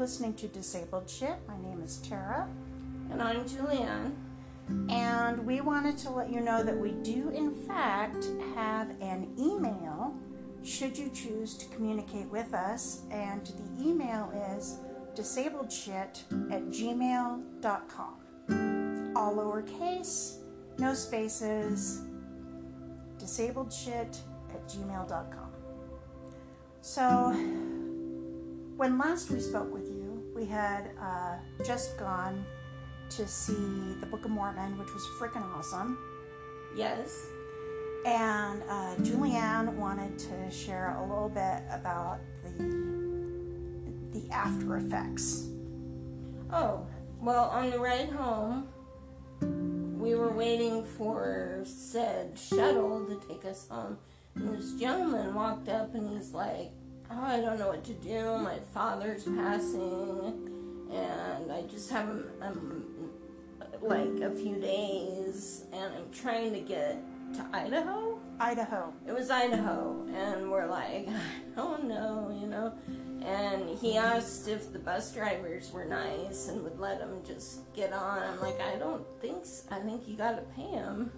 listening to Disabled Shit. My name is Tara. And I'm Julianne. And we wanted to let you know that we do, in fact, have an email should you choose to communicate with us. And the email is disabledshit at gmail.com. All lowercase, no spaces, disabledshit at gmail.com. So, when last we spoke with we had uh, just gone to see the Book of Mormon, which was freaking awesome. Yes. And uh, Julianne wanted to share a little bit about the the after effects. Oh, well, on the ride home, we were waiting for said shuttle to take us home. And this gentleman walked up and he's like, Oh, I don't know what to do. My father's passing, and I just have um, like a few days, and I'm trying to get to Idaho. Idaho. It was Idaho, and we're like, oh no, you know. And he asked if the bus drivers were nice and would let him just get on. I'm like, I don't think so. I think you gotta pay him.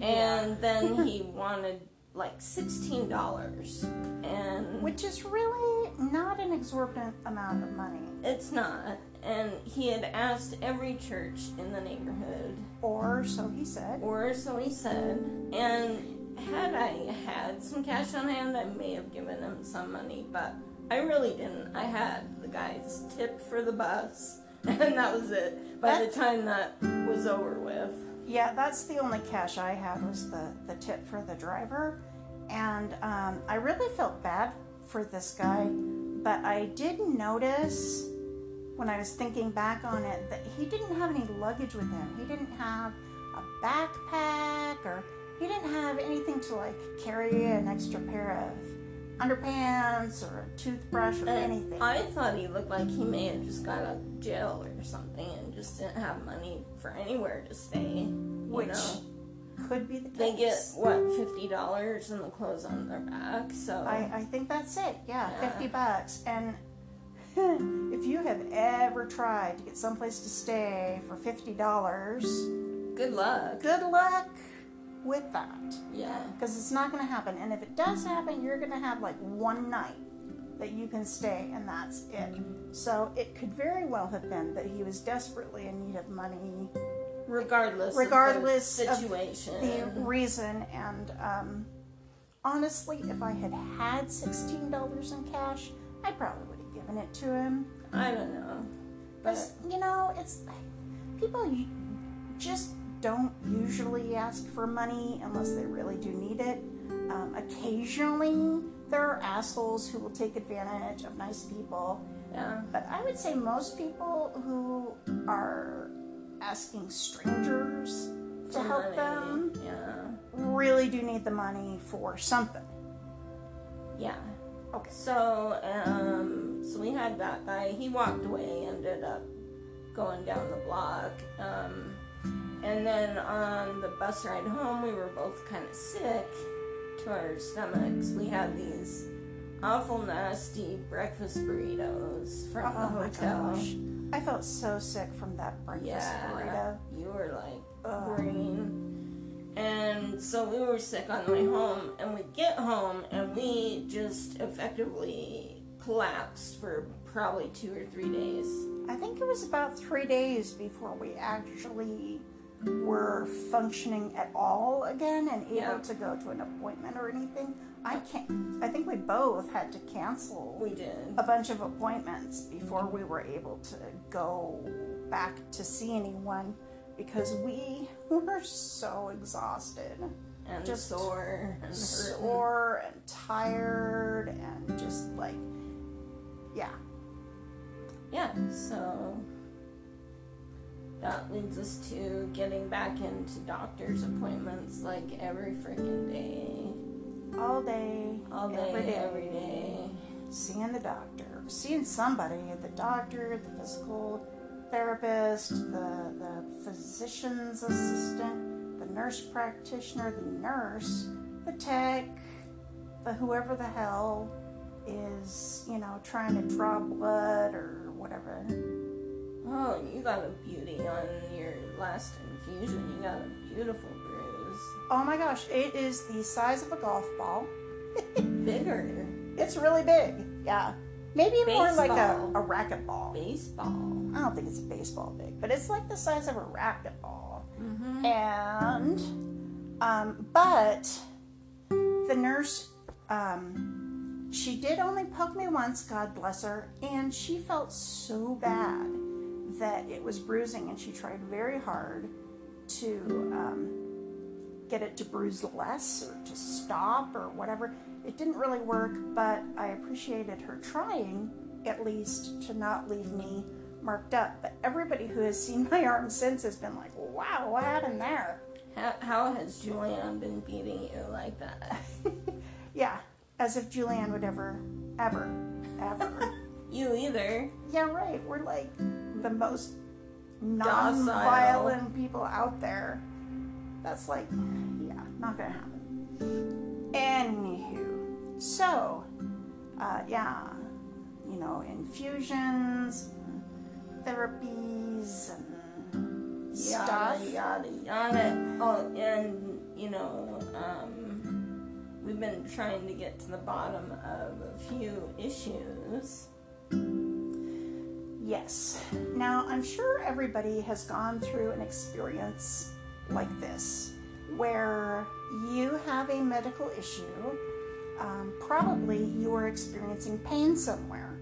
And then he wanted like sixteen dollars, and Which is really not an exorbitant amount of money. it's not. And he had asked every church in the neighborhood, Or so he said. or so he said. And had I had some cash on hand, I may have given him some money, but I really didn't. I had the guy's tip for the bus, and that was it. By the time that was over with, Yeah, that's the only cash I had was the, the tip for the driver. And um, I really felt bad for this guy, but I did notice when I was thinking back on it that he didn't have any luggage with him. He didn't have a backpack or he didn't have anything to like carry an extra pair of underpants or a toothbrush or and anything. I thought he looked like he may have just got out of jail or something just didn't have money for anywhere to stay. You Which know? could be the case. They get what fifty dollars and the clothes on their back. So I, I think that's it. Yeah, Yeah. 50 bucks. And if you have ever tried to get someplace to stay for $50, good luck. good luck with that. Yeah. Because it's not going to happen. And if it does happen, you're going to have like one night that you can stay, and that's it. So it could very well have been that he was desperately in need of money, Regardless. Regardless of of the situation. the reason. And um, honestly, if I had had $16 in cash, I probably would have given it to him. I don't know. But you know, it's people just don't usually ask for money unless they really do need it. Um, occasionally, there are assholes who will take advantage of nice people, yeah. but I would say most people who are asking strangers to For help money, them Yeah. really do need the money for something. Yeah. Okay. So, um, so we had that guy. He walked away, ended up going down the block. Um, and then on the bus ride home, we were both kind of sick to our stomachs. We had these awful nasty breakfast burritos from Oh the my hotel. gosh. I felt so sick from that breakfast Yeah, burrito. you were like Ugh. green. And so we were sick on the way home, and we get home, and we just effectively collapsed for probably two or three days. I think it was about three days before we actually were functioning at all again and able Yeah. to go to an appointment or anything. I can't. I think we both had to cancel We did. a bunch of appointments before we were able to go back to see anyone because we were so exhausted, And just sore and sore and tired, and just like, yeah. Yeah, so that leads us to getting back into doctor's appointments like every freaking day. all day, All day, every day, every day. seeing the doctor, seeing somebody, the doctor, the physical therapist, the, the physician's assistant, the nurse practitioner, the nurse, the tech, the whoever the hell, is, you know, trying to draw blood or whatever. Oh, you got a beauty on your last infusion. You got a beautiful bruise. Oh my gosh, it is the size of a golf ball. Bigger. It's really big. Yeah. Maybe more like a, Baseball. a racquetball. Baseball. I don't think it's a baseball big, but it's like the size of a racquetball. Mm-hmm. And, um, but the nurse, um, she did only poke me once, God bless her, and she felt so bad that it was bruising, and she tried very hard to um, get it to bruise less or to stop or whatever. It didn't really work, but I appreciated her trying at least to not leave me marked up. But everybody who has seen my arm since has been like, wow, what happened there? How, how has Julianne been beating you like that? yeah, as if Julianne would ever, ever, ever. You either. yeah, right. We're like the most non-violent people out there. That's like, yeah, not gonna happen. Anywho, so, uh, yeah, you know, infusions, therapies, and stuff. Yada yada yada. Oh, and you know, um, we've been trying to get to the bottom of a few issues. Yes. Now, I'm sure everybody has gone through an experience like this where you have a medical issue. Um, probably you are experiencing pain somewhere.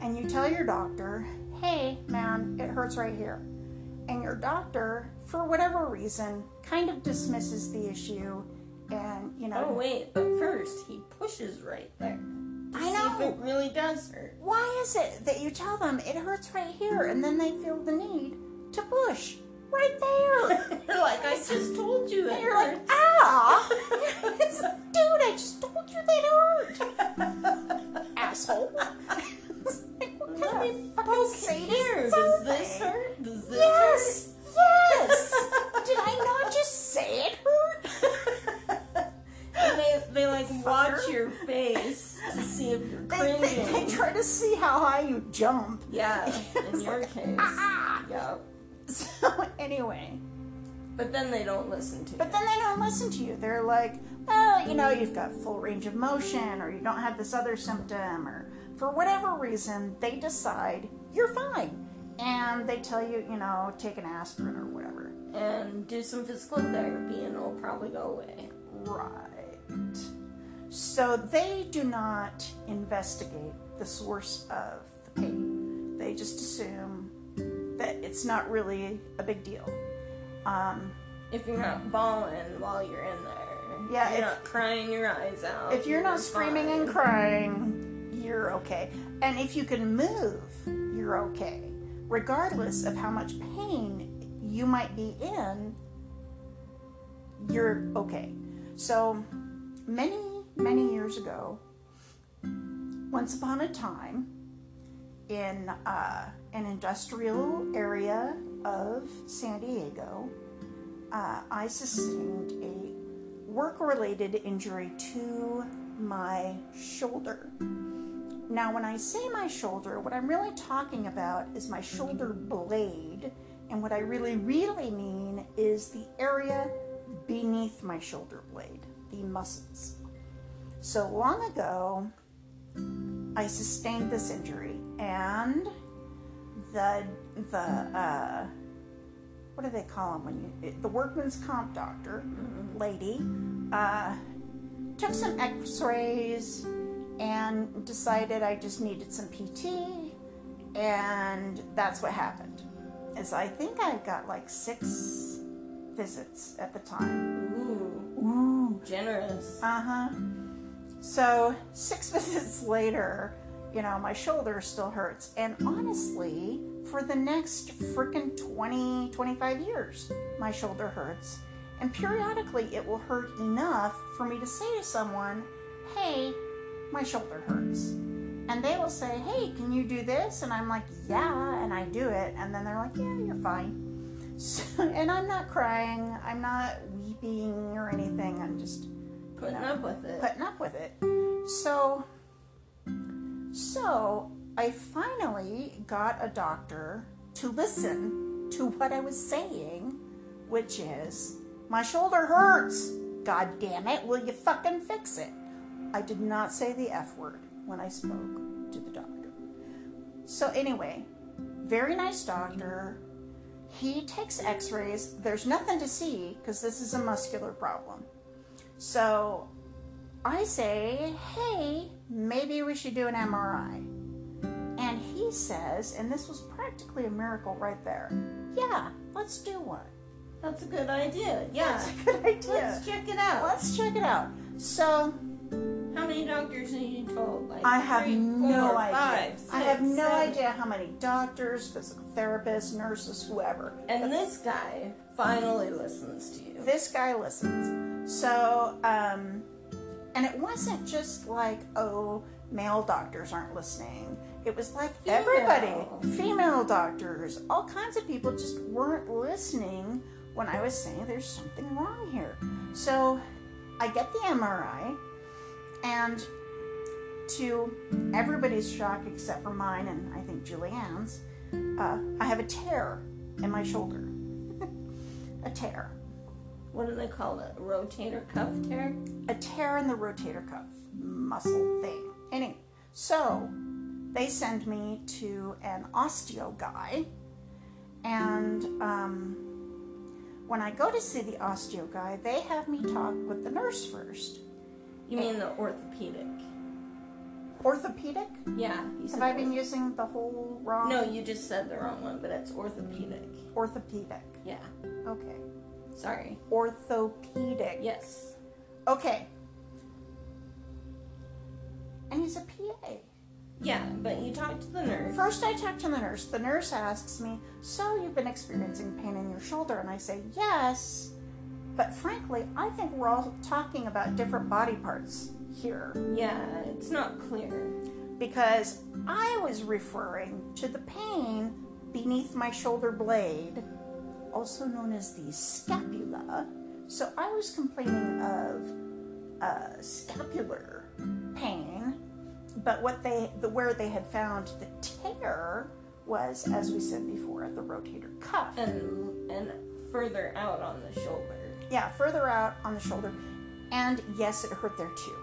And you tell your doctor, hey, man, it hurts right here. And your doctor, for whatever reason, kind of dismisses the issue and, you know. Oh wait, but first he pushes right there. I see know. if it really does hurt. Why is it that you tell them it hurts right here and then they feel the need to push right there? You're like, I just told you And you're like, ah! Dude, I just told you that hurt! Asshole. Like, what kind of fucking sadist Here, does this hurt? Does this Yes! Yes! Did I not just say it hurt? hurt? And they, they like watch Fucker. Your face to see if you're They, cringing. they, they try to see how high you jump. yeah, in your like, case. ah! Yep. So, anyway. But then they don't listen to But you. then they don't listen to you. They're like, well, you know, you've got full range of motion, or you don't have this other symptom, or for whatever reason, they decide you're fine. And they tell you, you know, take an aspirin or whatever. and do some physical therapy and it'll probably go away. Right. So they do not investigate the source of the pain. They just assume that it's not really a big deal. Um, If you're not bawling while you're in there. Yeah, If you're if- not crying your eyes out. If you're not screaming and crying, you're okay. And if you can move, you're okay. Regardless of how much pain you might be in, you're okay. So, many, many years ago, once upon a time, in uh, an industrial area of San Diego, uh, I sustained a work related injury to my shoulder. Now, when I say my shoulder, what I'm really talking about is my shoulder blade, and what I really, really mean is the area beneath my shoulder blade, the muscles. So long ago, I sustained this injury, and the the uh, what do they call them when you the workman's comp doctor lady uh, took some X-rays and decided I just needed some PT, and that's what happened. Is I think I got like six visits at the time. Ooh, Ooh. generous. Uh huh. So, six visits later, you know, my shoulder still hurts. And honestly, for the next freaking 20, 25 years, my shoulder hurts. And periodically, it will hurt enough for me to say to someone, hey, my shoulder hurts. And they will say, hey, can you do this? And I'm like, yeah. And I do it. And then they're like, yeah, you're fine. So, and I'm not crying, I'm not weeping or anything. I'm just Putting know, up with it. putting up with it. So, So I finally got a doctor to listen to what I was saying, which is, my shoulder hurts. God damn it, will you fucking fix it? I did not say the F word when I spoke to the doctor. So, anyway, very nice doctor. He takes x rays. There's nothing to see because this is a muscular problem. So, I say, hey, maybe we should do an MRI. And he says, and this was practically a miracle right there, yeah, let's do one. That's a good idea. Yeah. That's a good idea. Let's check it out. Let's check it out. So, How many doctors are you told? Like I have three, no four, idea. five, I have no seven. idea how many doctors, physical therapists, nurses, whoever. And this guy finally listens to you. This guy listens. So, um, and it wasn't just like, oh, male doctors aren't listening. It was like Female. everybody, female doctors, all kinds of people just weren't listening when I was saying there's something wrong here. So I get the MRI, and to everybody's shock except for mine and I think Julianne's, uh, I have a tear in my shoulder. a tear. What do they call it? A rotator cuff tear? a tear in the rotator cuff muscle thing. Anyway, so they send me to an osteo guy, and um, when I go to see the osteo guy, they have me talk with the nurse first. You mean the orthopedic? Orthopedic? Yeah. Have I been using the whole wrong? No, you just said the wrong one, but it's orthopedic. Orthopedic. Yeah. Okay. Sorry. Orthopedic. Yes. Okay. And he's a PA. Yeah, but you talked to the nurse. First, I talk to the nurse. The nurse asks me, So you've been experiencing pain in your shoulder? And I say, Yes. But frankly, I think we're all talking about different body parts here Yeah, it's not clear. because I was referring to the pain beneath my shoulder blade, also known as the scapula. So I was complaining of uh, scapular pain, but what they, the where they had found the tear was, as we said before, at the rotator cuff. And and further out on the shoulder. Yeah, further out on the shoulder. And yes, it hurt there too.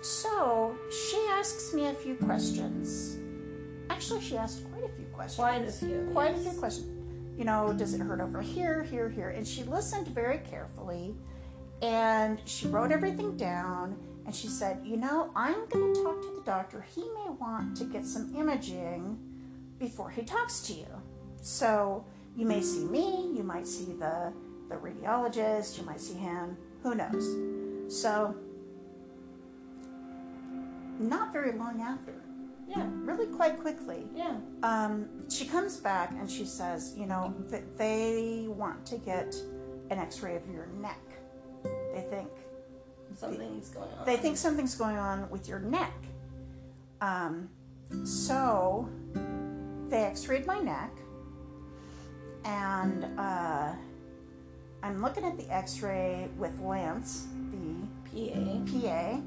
So she asks me a few questions. Actually, she asked quite a few questions. Quite a few. Quite a few questions. You know, does it hurt over here, here, here? And she listened very carefully and she wrote everything down and she said, You know, I'm going to talk to the doctor. He may want to get some imaging before he talks to you. So you may see me, you might see the, the radiologist, you might see him, who knows. So, not very long after, Yeah. really quite quickly, Yeah. um, she comes back and she says, you know, that they want to get an X-ray of your neck. They think Something's going on. they think something's going on with your neck. Um, so they X-rayed my neck, and uh, I'm looking at the X-ray with Lance, the PA. PA,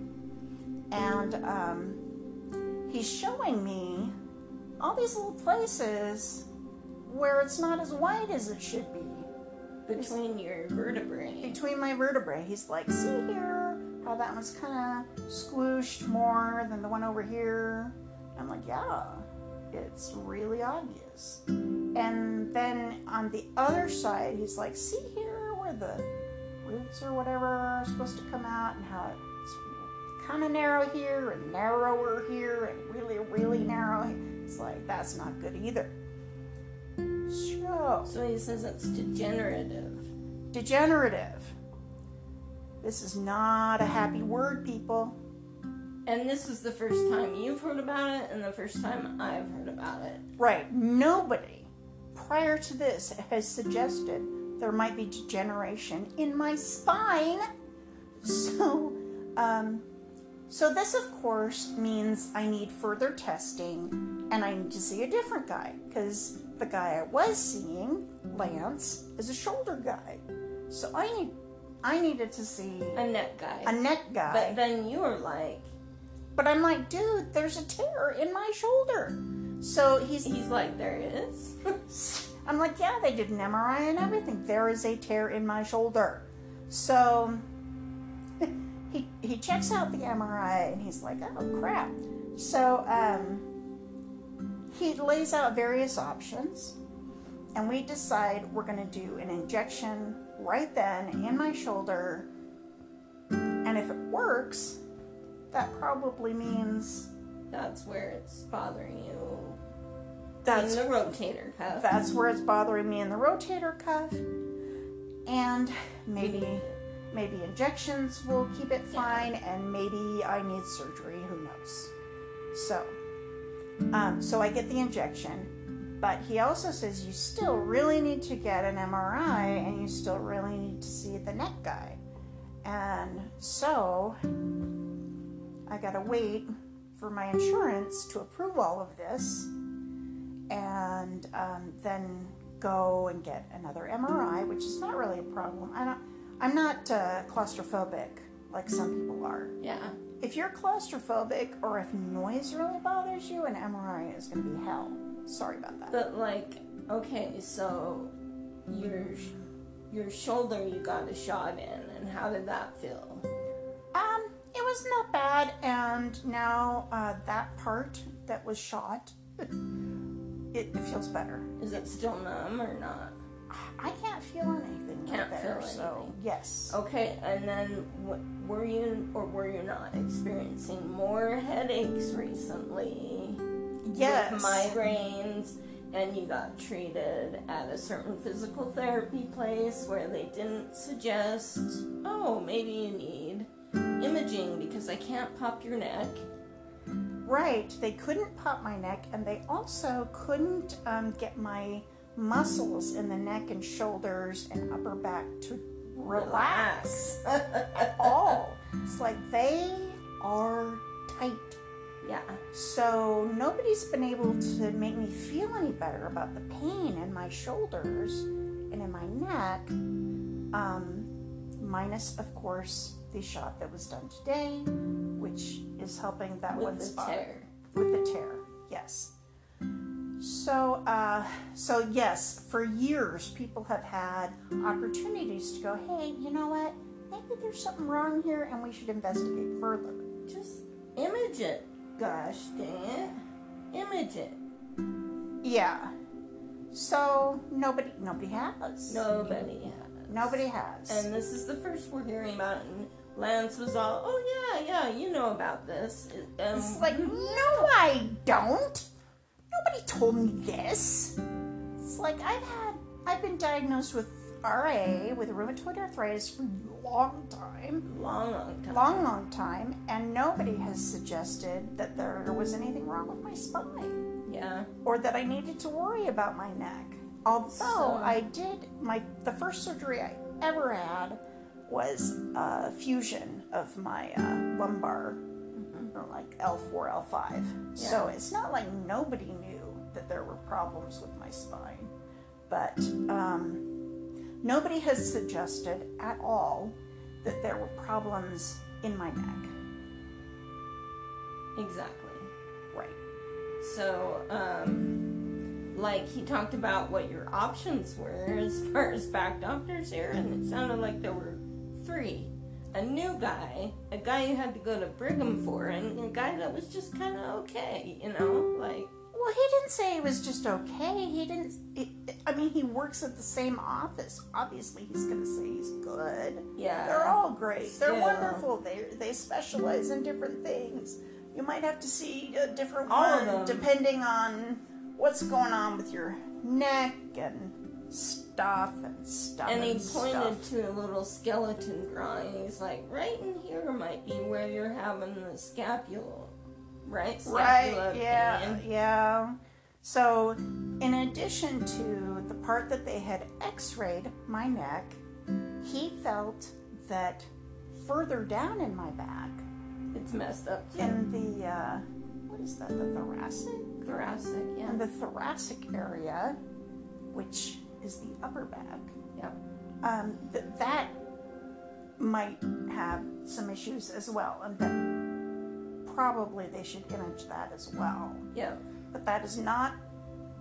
and um, he's showing me all these little places where it's not as wide as it should be Between your vertebrae. between my vertebrae. He's like, see here how that one's kind of squooshed more than the one over here. I'm like, yeah, it's really obvious. And then on the other side, he's like, see here where the roots or whatever are supposed to come out and how it's kind of narrow here and narrower here and really, really narrow. It's like, that's not good either. So, So he says it's degenerative. degenerative. This is not a happy word, people. And this is the first time you've heard about it and the first time I've heard about it. Right. Nobody prior to this has suggested there might be degeneration in my spine. So, um, so this of course means I need further testing and I need to see a different guy because the guy I was seeing, Lance, is a shoulder guy. So I need, I needed to see A neck guy. a neck guy. But then you were like, but I'm like, dude, there's a tear in my shoulder. So he's He's like, there is. I'm like, yeah, they did an MRI and everything. There is a tear in my shoulder. So he he checks out the MRI and he's like, oh crap. So um, he lays out various options, and we decide we're going to do an injection right then in my shoulder. And if it works, that probably means That's where it's bothering you. that's in the rotator cuff. that's where it's bothering me in the rotator cuff and maybe maybe injections will keep it fine and maybe i need surgery who knows? So um, so i get the injection but he also says you still really need to get an mri and you still really need to see the neck guy. And so i gotta wait for my insurance to approve all of this and um, then go and get another MRI, which is not really a problem. I don't, I'm not uh, claustrophobic like some people are. yeah. If you're claustrophobic or if noise really bothers you, an MRI is going to be hell. Sorry about that. But like, okay, so your your shoulder you got a shot in, and how did that feel? Um, it was not bad, and now uh, that part that was shot, it, it feels better. Is it still numb or not? I can't feel anything right Can't there, feel so anything. yes. Okay, and then were you or were you not experiencing more headaches recently? yes. With migraines, and you got treated at a certain physical therapy place where they didn't suggest, oh, maybe you need imaging because I can't pop your neck. Right. They couldn't pop my neck, and they also couldn't um, get my muscles in the neck and shoulders and upper back to relax at all. It's like they are tight. yeah. So nobody's been able to make me feel any better about the pain in my shoulders and in my neck. Um, minus, of course, the shot that was done today, which is helping that one With the spot tear. with the tear. Yes. So, uh, so yes, for years people have had opportunities to go, hey, you know what? Maybe there's something wrong here, and we should investigate further. Just image it. Gosh dang it. Image it. Yeah. So nobody, nobody has. Nobody has. Nobody has. And this is the first we're hearing about it. And Lance was all, oh, yeah, yeah, you know about this. Um, it's like, no, I don't. Nobody told me this. It's like I've had, I've been diagnosed with RA with rheumatoid arthritis for a long time. long, long time. long, long time, and nobody has suggested that there was anything wrong with my spine Yeah. or that I needed to worry about my neck. Although So- I did my the first surgery I ever had was a fusion of my uh, lumbar, like L4, L5. So it's not like nobody knew that there were problems with my spine, but um, nobody has suggested at all that there were problems in my neck. Exactly. Right. So, um, like he talked about what your options were as far as back doctors here, and it sounded like there were three. A new guy, a guy you had to go to Brigham for, and a guy that was just kind of okay, you know, like Well, he didn't say it was just okay. He didn't. It, I mean, he works at the same office. Obviously, he's going to say he's good. yeah, They're all great. They're wonderful. They they specialize in different things. You might have to see a different All one depending on what's going on with your neck and stuff and stuff. And he stuff. pointed to a little skeleton drawing. He's like, right in here might be where you're having the scapula, right? Right, Scapula yeah, pain. yeah. So, in addition to the part that they had x rayed my neck, he felt that further down in my back, It's messed up too. in the, uh, what is that, the thoracic? Thoracic, yeah. In the thoracic area, which is the upper back, Yep. um, that that might have some issues as well, and that probably they should image that as well. Yeah. But that is not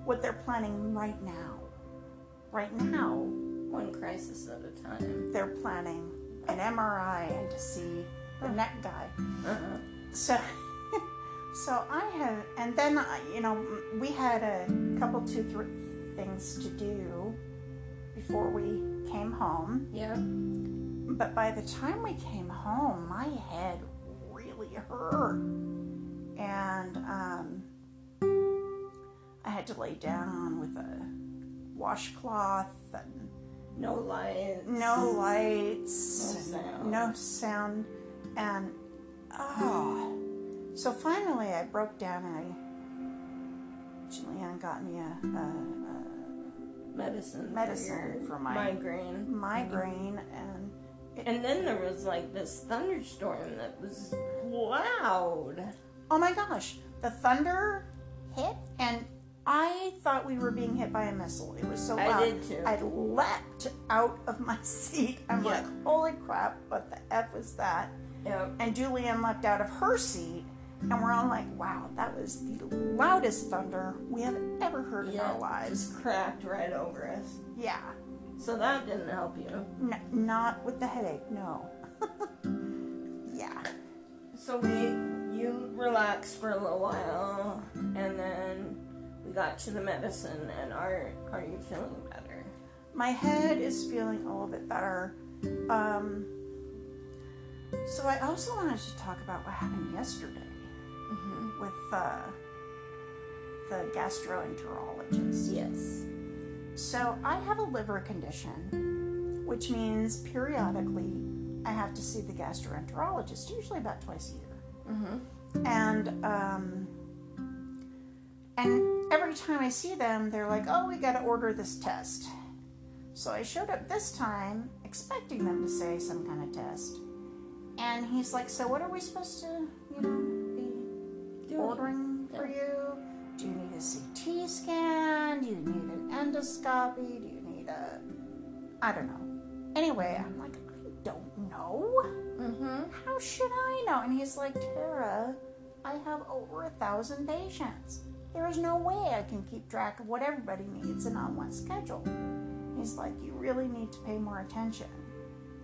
what they're planning right now. Right now, One crisis at a time. they're planning an MRI and to see the neck guy. Uh-huh. So, so I have, and then I, you know, we had a couple, two, three things to do before we came home. Yeah. But by the time we came home, my head really hurt, and um, I had to lay down with a washcloth and No lights. no lights, No sound. no sound, and oh, so finally I broke down and I, Julianne got me a, a, medicine. for Medicine for my- migraine. migraine, mm-hmm. and And then there was like this thunderstorm that was loud. oh my gosh, the thunder hit, and I thought we were being hit by a missile. It was so loud. I did too. I leapt out of my seat. I'm Yeah. like, holy crap, what the F was that? Yep. And Julianne leapt out of her seat, and we're all like, wow, that was the loudest thunder we have ever heard in Yeah. our lives. Just cracked right over us. Yeah, So that didn't help you. N- not with the headache, no. yeah. So we you relaxed for a little while and then we got to the medicine and are are you feeling better? My head is feeling a little bit better. Um, so I also wanted to talk about what happened yesterday Mm-hmm. with uh, the gastroenterologist. Yes. So I have a liver condition, which means periodically I have to see the gastroenterologist, usually about twice a year. Mm-hmm. And um, and every time I see them, they're like, "Oh, we got to order this test." So I showed up this time expecting them to say some kind of test, and he's like, "So what are we supposed to, you know, ordering for you? Do you need a CT scan? Do you need an endoscopy? Do you need a I don't know. Anyway, I'm like, I don't know. Mm-hmm. How should I know? And he's like, Tara, I have over a thousand patients. There is no way I can keep track of what everybody needs and on what schedule. He's like, you really need to pay more attention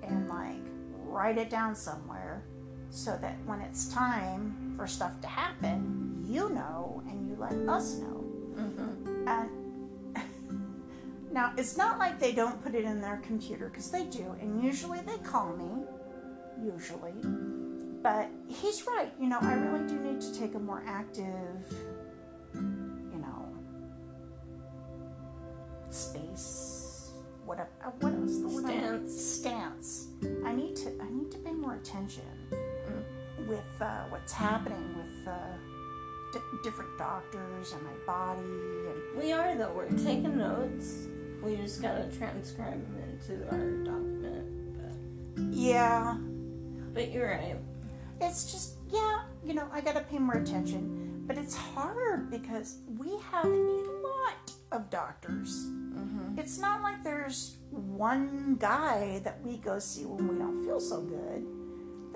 and like write it down somewhere so that when it's time for stuff to happen, you know and you let us know. Mm-hmm. And now it's not like they don't put it in their computer because they do, and usually they call me, usually. But he's right. You know, I really do need to take a more active, you know, space. What uh, what else? The word Stance. Stance. I need to I need to pay more attention with uh, what's happening with. Uh, di different doctors and my body and We are though. We're taking notes. We just gotta transcribe them into our document. But, yeah but you're right. it's just yeah you know i gotta pay more attention but it's hard because we have a lot of doctors Mm-hmm. it's not like there's one guy that we go see when we don't feel so good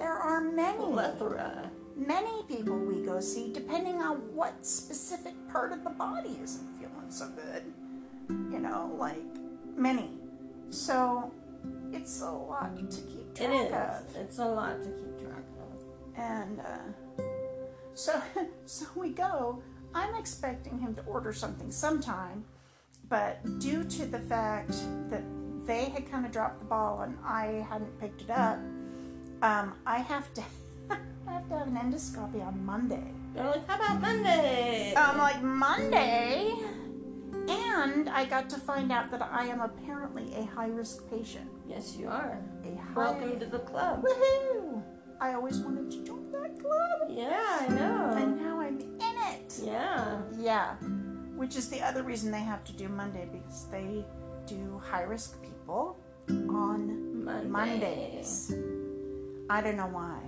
there are many Plethora. many people we go see depending on what specific part of the body isn't feeling so good you know like many so it's a lot to keep track is. of It's a lot to keep track of. and uh, so so we go i'm expecting him to order something sometime but due to the fact that they had kind of dropped the ball and i hadn't picked it up um, i have to i have to have an endoscopy on monday They're like, how about Monday? i'm like monday and i got to find out that i am apparently a high risk patient yes, you are. high Welcome to the club. woohoo i always wanted to join that club Yeah, I know. and now i'm in it Yeah. Yeah, which is the other reason they have to do Monday because they do high risk people on Monday. Mondays. I don't know why.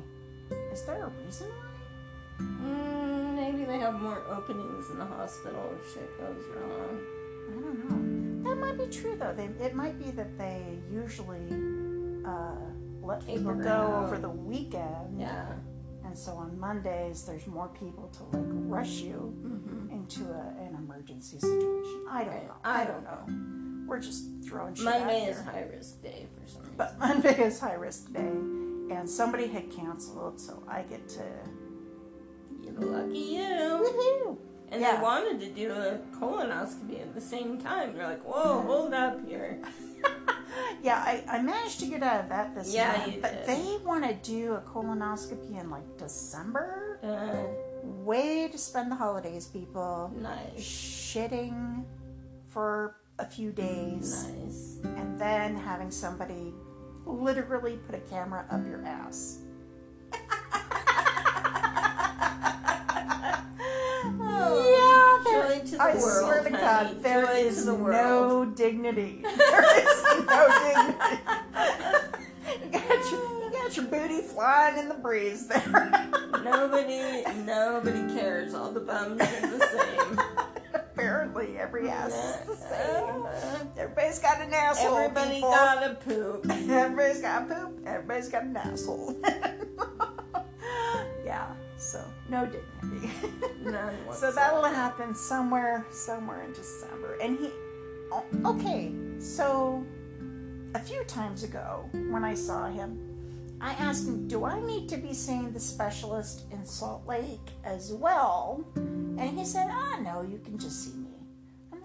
Is there a reason why? Mm, maybe they have more openings in the hospital if shit goes wrong. I don't know. That might be true though. They, it might be that they usually uh, let Taper people go out. over the weekend Yeah. and so on Mondays there's more people to like rush you Mm-hmm. into a, an emergency situation. I don't Right. know. I I don't don't know. We're just throwing shit Monday is high risk day for some reason. But Monday is high risk day, and somebody had canceled, so I get to. you lucky you. Woohoo! And Yeah. they wanted to do a colonoscopy at the same time. They're like, whoa, hold up here. Yeah, I, I managed to get out of that this Yeah, you but did. they want to do a colonoscopy in like December. Uh, Way to spend the holidays, people. nice. Shitting for a few days, Nice. and then having somebody literally put a camera up your ass. Oh, yeah, joy there, to the I world, swear to honey. God, there Joy is the no dignity. There is no dignity. you, got your, you got your booty flying in the breeze there. Nobody, nobody cares. All the bums are the same. Apparently, every ass is the same. Everybody's got an asshole. Everybody people. got a poop. Everybody's got a poop. Everybody's got an asshole. yeah. So no dignity. None so that'll happen somewhere, somewhere in December. And he, oh, okay. So a few times ago, when I saw him, I asked him, "Do I need to be seeing the specialist in Salt Lake as well?" And he said, "Ah, no, you can just see me." I'm like,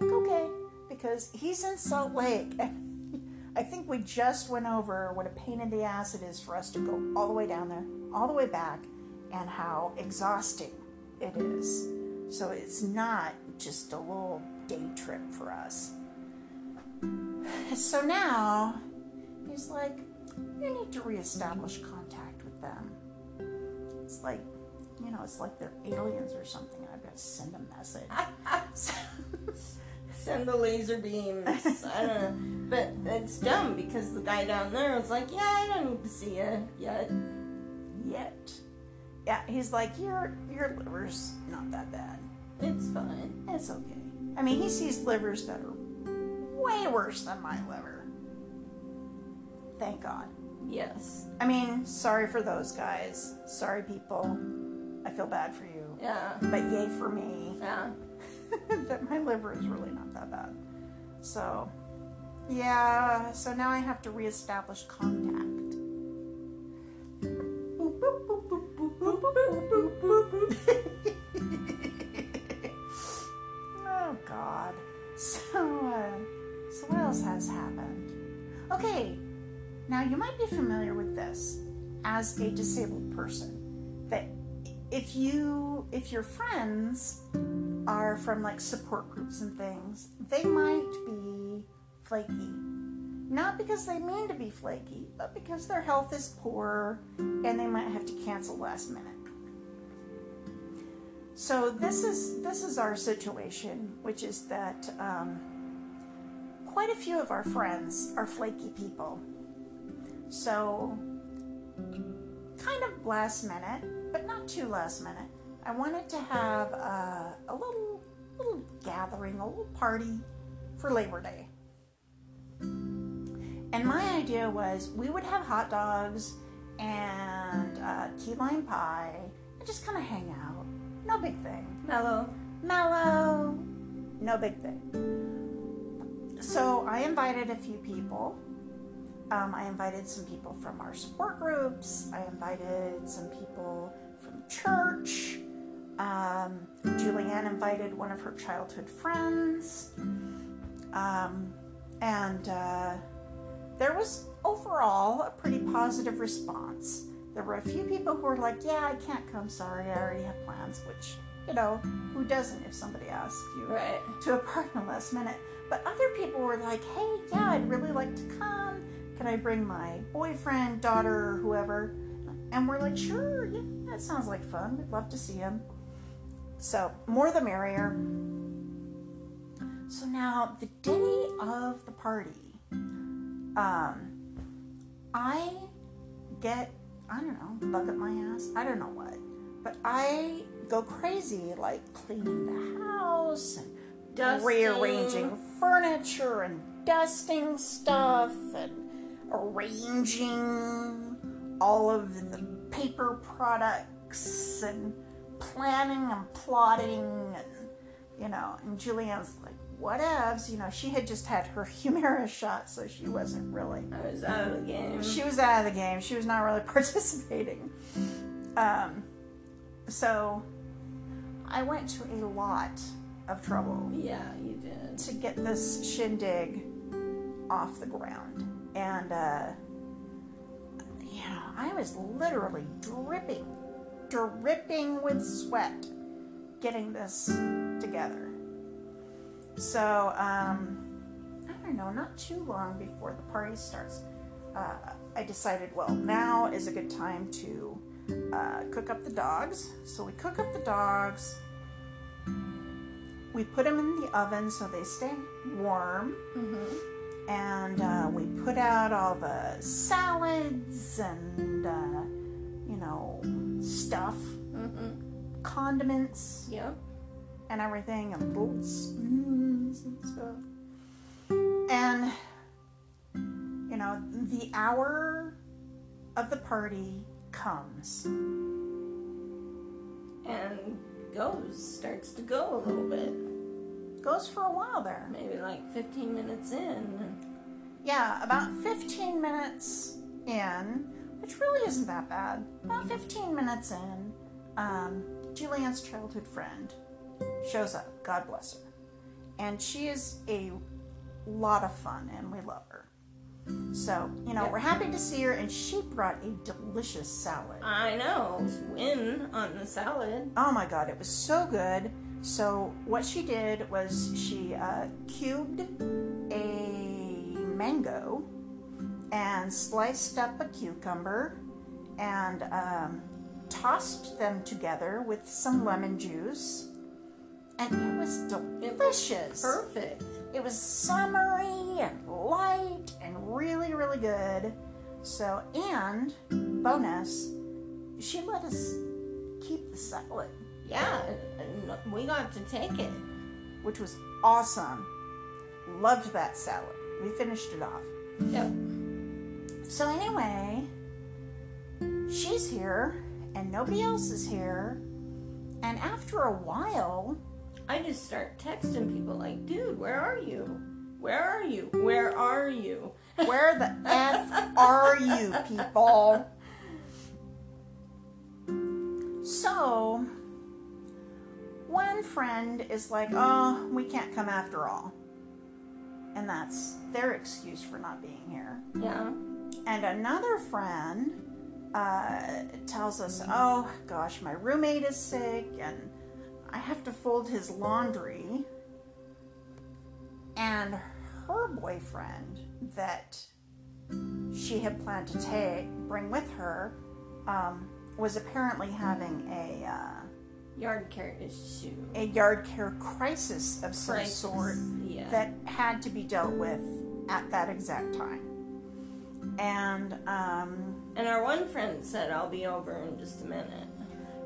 "Okay," because he's in Salt Lake. I think we just went over what a pain in the ass it is for us to go all the way down there, all the way back, and how exhausting it is. So it's not just a little day trip for us. So now he's like, you need to reestablish contact with them. It's like, you know, it's like they're aliens or something. I've got to send a message. So- Send the laser beams. I don't know. But it's dumb because the guy down there was like, yeah, I don't need to see you yet. yet. Yeah, he's like, your your liver's not that bad. It's fine. It's okay. I mean, he sees livers that are way worse than my liver. Thank God. Yes. I mean, sorry for those guys. Sorry, people. I feel bad for you. Yeah. But yay for me Yeah. that my liver is really not that bad. So, yeah, so now I have to reestablish contact. oh God. So, uh, so what else has happened? Okay, now you might be familiar with this as a disabled person that if you if your friends are from like support groups and things, they might be flaky. Not because they mean to be flaky, but because their health is poor and they might have to cancel last minute. So this is this is our situation, which is that um, quite a few of our friends are flaky people. So kind of last minute, but not too last minute. I wanted to have a, a little little gathering, a little party for Labor Day. And my idea was we would have hot dogs and uh, key lime pie and just kind of hang out. No big thing. Mellow. Mellow, no big thing. So I invited a few people. Um, I invited some people from our support groups. I invited some people from church. Um, Julianne invited one of her childhood friends. Um, and uh, there was overall a pretty positive response. There were a few people who were like, Yeah, I can't come, sorry, I already have plans, which, you know, who doesn't if somebody asks you Right. to a party last minute. But other people were like, hey, yeah, I'd really like to come. Can I bring my boyfriend, daughter, whoever? And we're like, sure, yeah, that sounds like fun. We'd love to see him. So, more the merrier. So now, the day of the party, um, I get, I don't know, bug up my ass. I don't know what. But I go crazy, like cleaning the house and Dusting. rearranging furniture and dusting stuff and arranging all of the paper products and planning and plotting and you know and Julianne's like whatevs you know she had just had her Humira shot so she wasn't really I was out of the game. she was out of the game she was not really participating um, so I went to a lot of trouble yeah, you did. to get this shindig off the ground. And, uh, you know, I was literally dripping, dripping with sweat getting this together. So, um, I don't know, not too long before the party starts, uh, I decided, well, now is a good time to uh, cook up the dogs. So we cook up the dogs. We put them in the oven so they stay warm Mm-hmm. and uh, we put out all the salads and uh, you know stuff, Mm-hmm. condiments Yep. and everything, and little spoons and stuff. And you know the hour of the party comes. And goes, starts to go a little bit. Goes for a while there. Maybe like 15 minutes in. Yeah, about 15 minutes in, which really isn't that bad. About 15 minutes in, um, Julianne's childhood friend shows up. God bless her. And she is a lot of fun, and we love her. So, you know, Yep. we're happy to see her, and she brought a delicious salad. I know. Win on the salad. Oh my god, it was so good. So what she did was she uh, cubed a mango and sliced up a cucumber and um, tossed them together with some lemon juice, and it was delicious. Perfect. It was summery and light and really, really good. So, and bonus, she let us keep the salad. Yeah, we got to take it. which was awesome. Loved that salad. We finished it off. Yep. So, anyway, she's here and nobody else is here. And after a while, I just start texting people like, dude, where are you? Where are you? Where are you? where the F are you people? So, one friend is like, oh, we can't come after all. And that's their excuse for not being here. Yeah. And another friend uh, tells us, oh gosh, my roommate is sick and I have to fold his laundry. And her boyfriend that she had planned to take, bring with her, um, was apparently having a uh, Yard care issue. a yard care crisis of some Crisis, sort yeah. that had to be dealt with at that exact time. And um, And our one friend said, I'll be over in just a minute.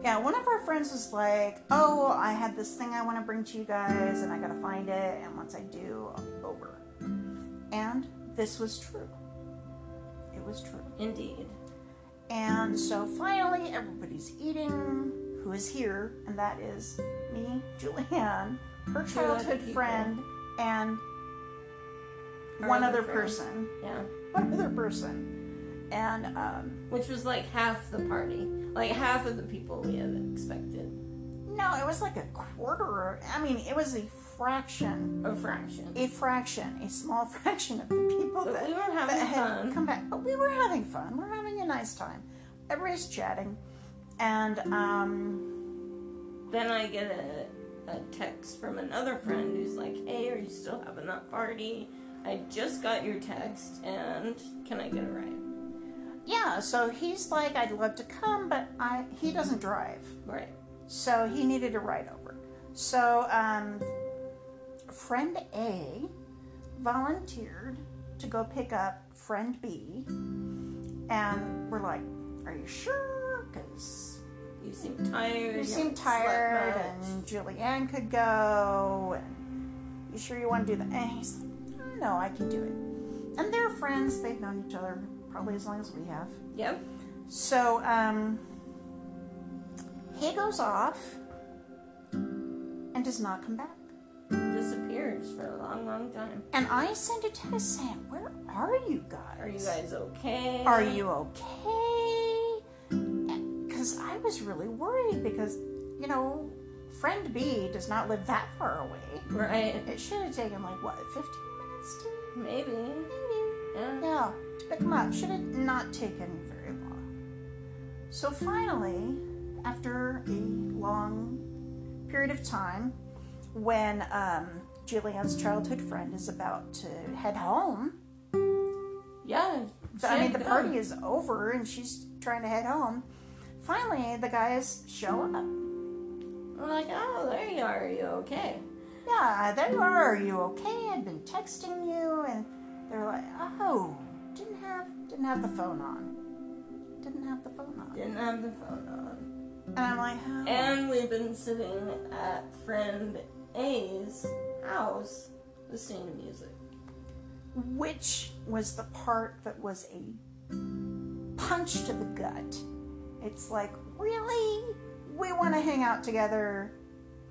yeah, one of our friends was like, "Oh, I had this thing I want to bring to you guys, and I gotta find it. And once I do, I'll be over." And this was true. It was true. Indeed. And so finally, everybody's eating. Who is here? And that is me, Julianne, her childhood friend, and Our one other other person. Yeah. One other person. And um, Which was like half the party. Like half of the people we had expected. no, it was like a quarter. I mean, it was a fraction, A fraction. a fraction, a small fraction of the people But that, we were that having had fun. come back. But we were having fun. We're having a nice time. Everybody's chatting, and um, Then I get a, a text from another friend who's like, Hey, are you still having that party? I just got your text and can I get a ride? yeah. So he's like, I'd love to come, but I he doesn't drive. Right. So he needed a ride over. So um, friend A volunteered to go pick up friend B, and we're like, "Are you sure?" Because You seem tired. you seem tired, and Julianne could go. And you sure you want to do that? And he's like, "No, I can do it." And they're friends; they've known each other probably as long as we have. Yep. So, um, he goes off and does not come back. Disappears for a long, long time. And I send a text saying, Where are you guys? Are you guys okay? Are you okay? Because I was really worried because, you know, friend B does not live that far away. Right. It should have taken like, what, 15 to Maybe. Yeah. Yeah, to pick him up. Should have not taken very long. So finally, after a long period of time, when um, Julianne's childhood friend is about to head home, Yeah. I mean, the party is over and she's trying to head home. Finally, the guys show up. We're like, oh, there you are. Are you okay? Yeah, there you are. Are you okay? I've been texting you, and they're like, oh, didn't have didn't have the phone on. Didn't have the phone on. Didn't have the phone on. And I'm like, oh. And we've been sitting at friend A's house listening to music. which was the part that was a punch to the gut. It's like, really? We want to hang out together,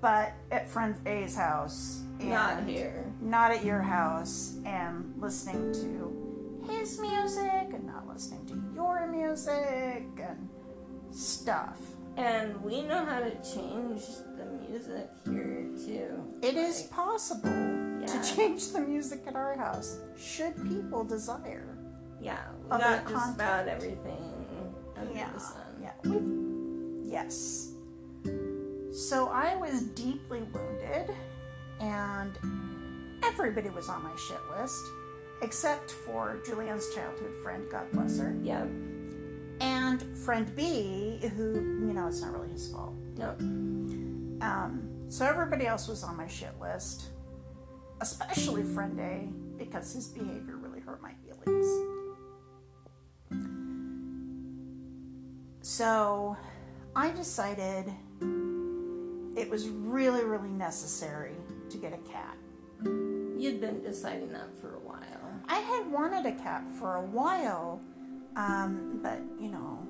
but at friend A's house. Not here. Not at your house, and listening to his music and not listening to your music and stuff. And we know how to change the music here too. It is possible Yeah. to change the music at our house, should people desire. Yeah, we got just about everything under Yeah, the sun. yeah. We, yes. So I was deeply wounded, and everybody was on my shit list, except for Julianne's childhood friend, God bless her, Yeah. and friend B, who, you know, it's not really his fault. No. Um, so everybody else was on my shit list, especially friend A, because his behavior really hurt my feelings. So I decided it was really, really necessary to get a cat. You'd been deciding that for a while. I had wanted a cat for a while, um, but you know,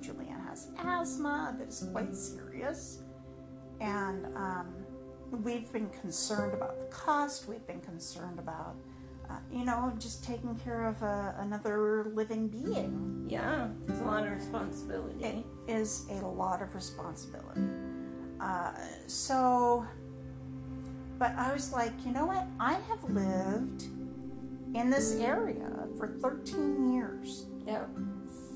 Julianne has asthma that is quite serious, and um, we've been concerned about the cost. We've been concerned about, uh, you know, just taking care of a, another living being. Yeah, it's a lot of responsibility. It is a lot of responsibility. Uh, so, but I was like, you know what? I have lived in this area for 13 years. yeah.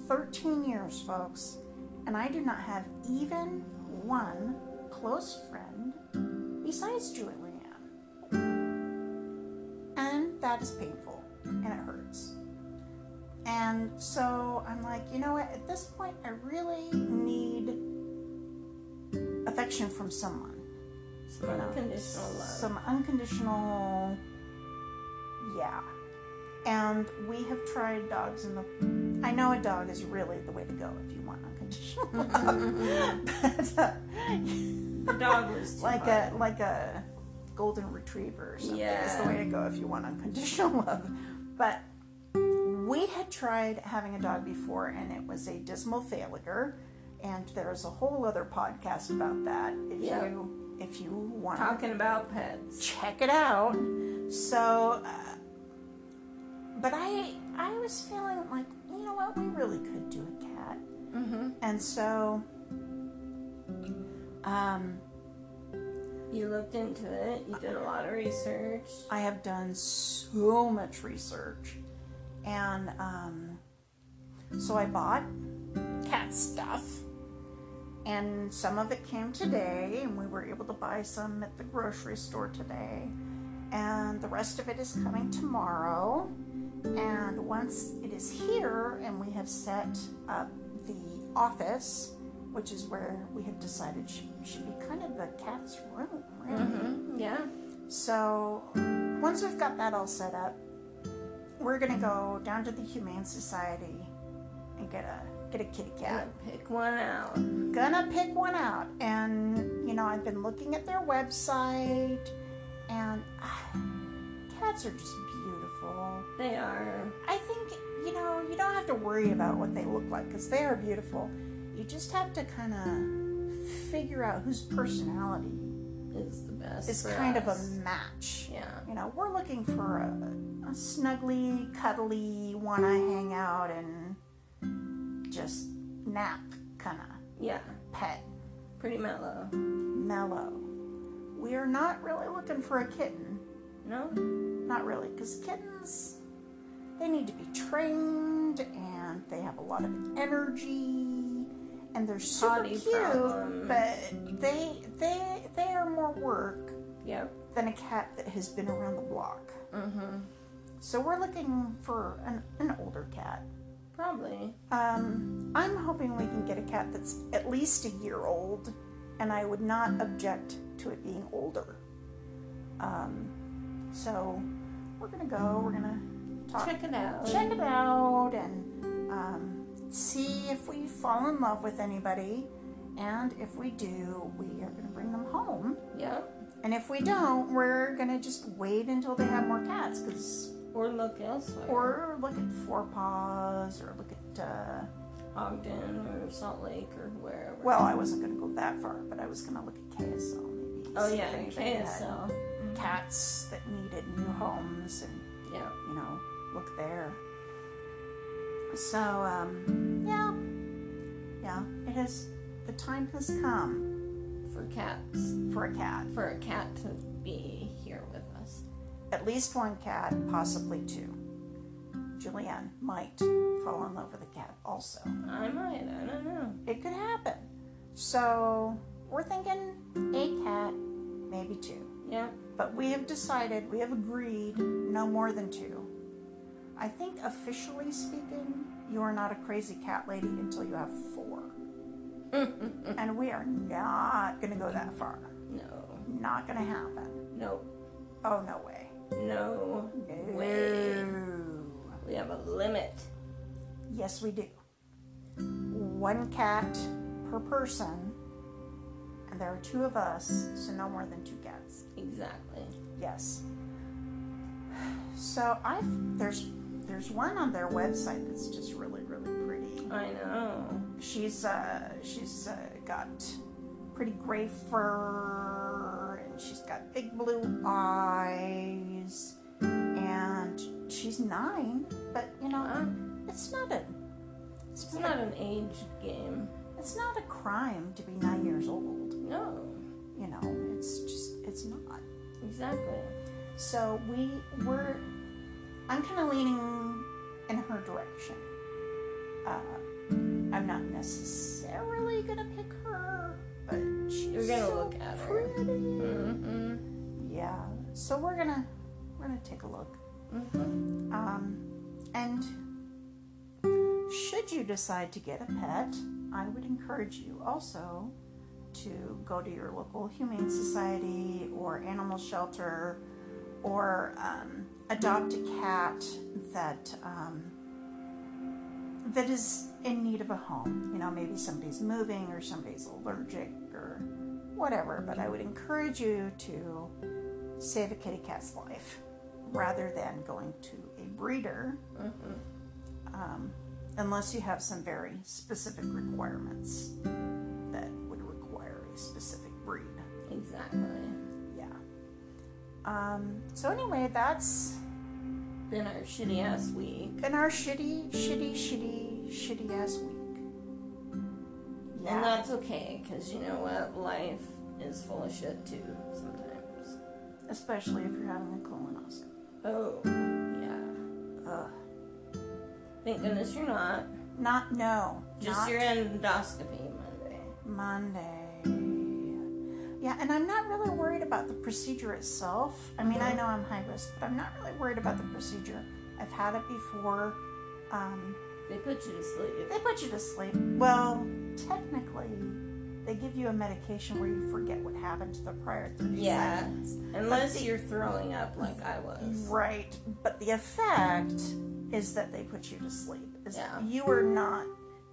13 years, folks. And I do not have even one close friend besides Julianne. And that is painful and it hurts. And so I'm like, you know what? At this point, I really need affection from someone. Some you know, unconditional love. Some unconditional, yeah. And we have tried dogs in the. I know a dog is really the way to go if you want unconditional love, but uh, the dog was too like hard. a like a golden retriever or something is the way to go if you want unconditional love. But we had tried having a dog before, and it was a dismal failure. And there's a whole other podcast about that if Yeah. you if you want to talking about pets. check it out. So, uh, but I I was feeling like you know what we really could do a cat, Mm-hmm. and so um, You looked into it. You did a lot of research. I have done so much research, and um, so I bought cat stuff. And some of it came today, and we were able to buy some at the grocery store today. And the rest of it is coming tomorrow. And once it is here, and we have set up the office, which is where we have decided should, should be kind of the cat's room, really. Mm-hmm. Yeah. So once we've got that all set up, we're gonna go down to the Humane Society and get a get a kitty cat. Pick one out. Gonna pick one out, and you know I've been looking at their website, and ah, cats are just beautiful. They are. I think you know, you don't have to worry about what they look like because they are beautiful. You just have to kind of figure out whose personality Is the best. is kind of a match. Yeah. You know, we're looking for a, a snuggly, cuddly, wanna hang out and just nap kind of Yeah. pet, Pretty mellow. mellow. We are not really looking for a kitten. No? Not really, because kittens, they need to be trained and they have a lot of energy and they're super Potty cute, problems. but they they they are more work Yep. than a cat that has been around the block. Mm-hmm. So we're looking for an, an older cat. Probably. Um, I'm hoping we can get a cat that's at least a year old, and I would not object to it being older. Um, so we're gonna go. We're gonna talk, Check it out. check it out, and um, see if we fall in love with anybody. And if we do, we are gonna bring them home. Yep. And if we don't, we're gonna just wait until they have more cats, because Or look elsewhere. or look at Four Paws, or look at. Uh, Ogden or Salt Lake or wherever. Well, I wasn't going to go that far, but I was going to look at KSL maybe. oh yeah, if anybody had KSL. Cats that needed new homes and, Yeah. you know, look there. So, um, yeah. Yeah, it has, the time has come For cats. for a cat. For a cat to be here with us. At least one cat, possibly two. Julianne might fall in love with a cat also. I might. I don't know. It could happen. So, we're thinking a cat, maybe two. Yeah. But we have decided, we have agreed no more than two. I think officially speaking, you are not a crazy cat lady until you have four. and we are not going to go that far. no. Not going to happen. Nope. Oh, no way. No. No. Way. We have a limit. Yes, we do. One cat per person, and there are two of us, so no more than two cats. Exactly. Yes. So I've there's there's one on their website that's just really really pretty. I know. She's uh she's uh, got pretty gray fur she's got big blue eyes and she's nine, but you know Uh, it's not a it's, it's not an age game. it's not a crime to be nine years old. No. You know it's just it's not. Exactly. So we were. I'm kind of leaning in her direction. Uh, I'm not necessarily gonna pick her, but she's You're gonna so look at her. pretty. Mm-hmm. Yeah. So we're gonna we're gonna take a look. Mm-hmm. Um, and should you decide to get a pet, I would encourage you also to go to your local humane society or animal shelter or um, adopt a cat that um, that is in need of a home. You know, maybe somebody's moving or somebody's allergic or whatever. But I would encourage you to save a kitty cat's life rather than going to a breeder Mm-hmm. um, unless you have some very specific requirements that would require a specific breed. Exactly. Yeah. Um, so anyway, that's Been our shitty ass week. been our shitty, shitty, shitty, shitty ass week. And that's okay, because you know what? Life is full of shit too, sometimes. Especially if you're having a colonoscopy. Oh, yeah. Ugh. Thank goodness you're not. Not no. Just not your endoscopy Monday. Monday. Yeah, and I'm not really worried about the procedure itself. I mean, I Mhm. know I'm high risk, but I'm not really worried about the procedure. I've had it before. Um, They put you to sleep. they put you to sleep. Well, technically, they give you a medication where you forget what happened to the prior 30 Yeah. seconds. Unless the- you're throwing up like I was. Right. But the effect is that they put you to sleep. Is Yeah. you are not,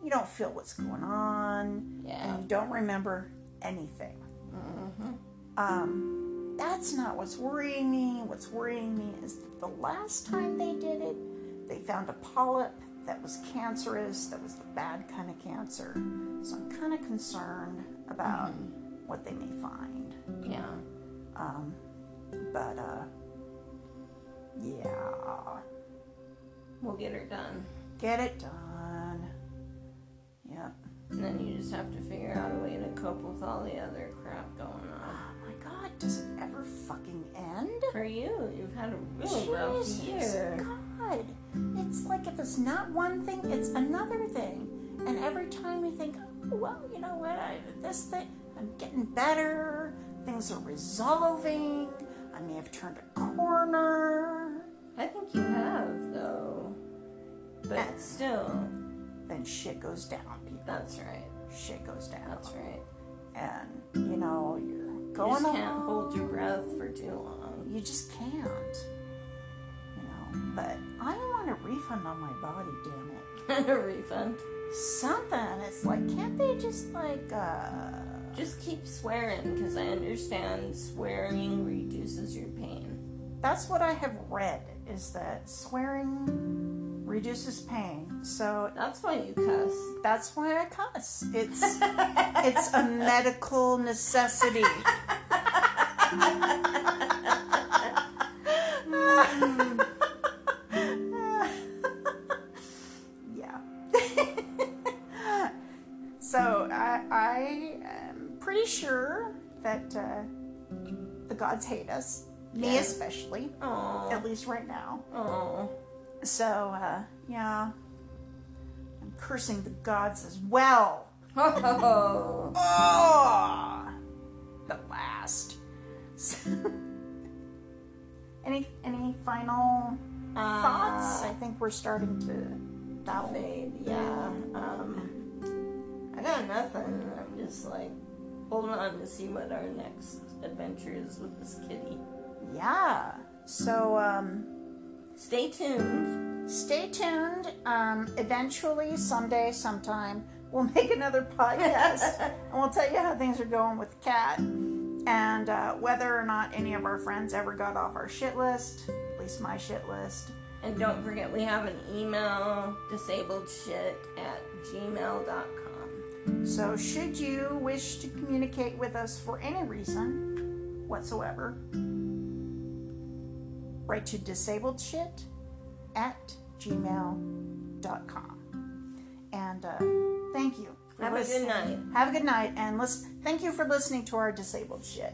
you don't feel what's going on, Yeah. and you don't remember anything. hmm Um, that's not what's worrying me. What's worrying me is the last time they did it, they found a polyp that was cancerous, that was the bad kind of cancer. So I'm kind of concerned about what they may find. Yeah. Um, but, uh, yeah, We'll get her done. get it done. Yep. And then you just have to figure out a way to cope with all the other crap going on. Does it ever fucking end? For you, you've had a really rough year. God. It's like if it's not one thing, it's another thing. And every time you think, oh, well, you know what, I, this thing, I'm getting better, things are resolving, I may have turned a corner, I think you have, though. But And- still, then shit goes down, people. that's right. Shit goes down. That's right. And, you know, you're You just along. can't hold your breath for too long. You just can't. You know, but I want a refund on my body, damn it. a refund. something. It's like, can't they just like, uh, Just keep swearing, because I understand swearing reduces your pain. that's what I have read is that swearing reduces pain. So That's why you cuss. that's why I cuss. It's it's a medical necessity. yeah. so I, I am pretty sure that uh, the gods hate us, me Yeah. especially, Oh, at least right now. oh, So uh, yeah, I'm cursing the gods as well. oh. Oh, the last. any any final thoughts? I think we're starting to battle. Fade, yeah. Um, I got nothing. I'm just like holding on to see what our next adventure is with this kitty. Yeah. So um, Stay tuned. stay tuned. Um, eventually, someday, sometime, we'll make another podcast and we'll tell you how things are going with the cat and uh, whether or not any of our friends ever got off our shit list. At least my shit list. And don't forget, we have an email disabledshit at gmail.com. So, should you wish to communicate with us for any reason whatsoever, write to disabledshit at gmail.com. And uh, thank you. Have a good night. Have a good night, and listen, thank you for listening to our disabled shit.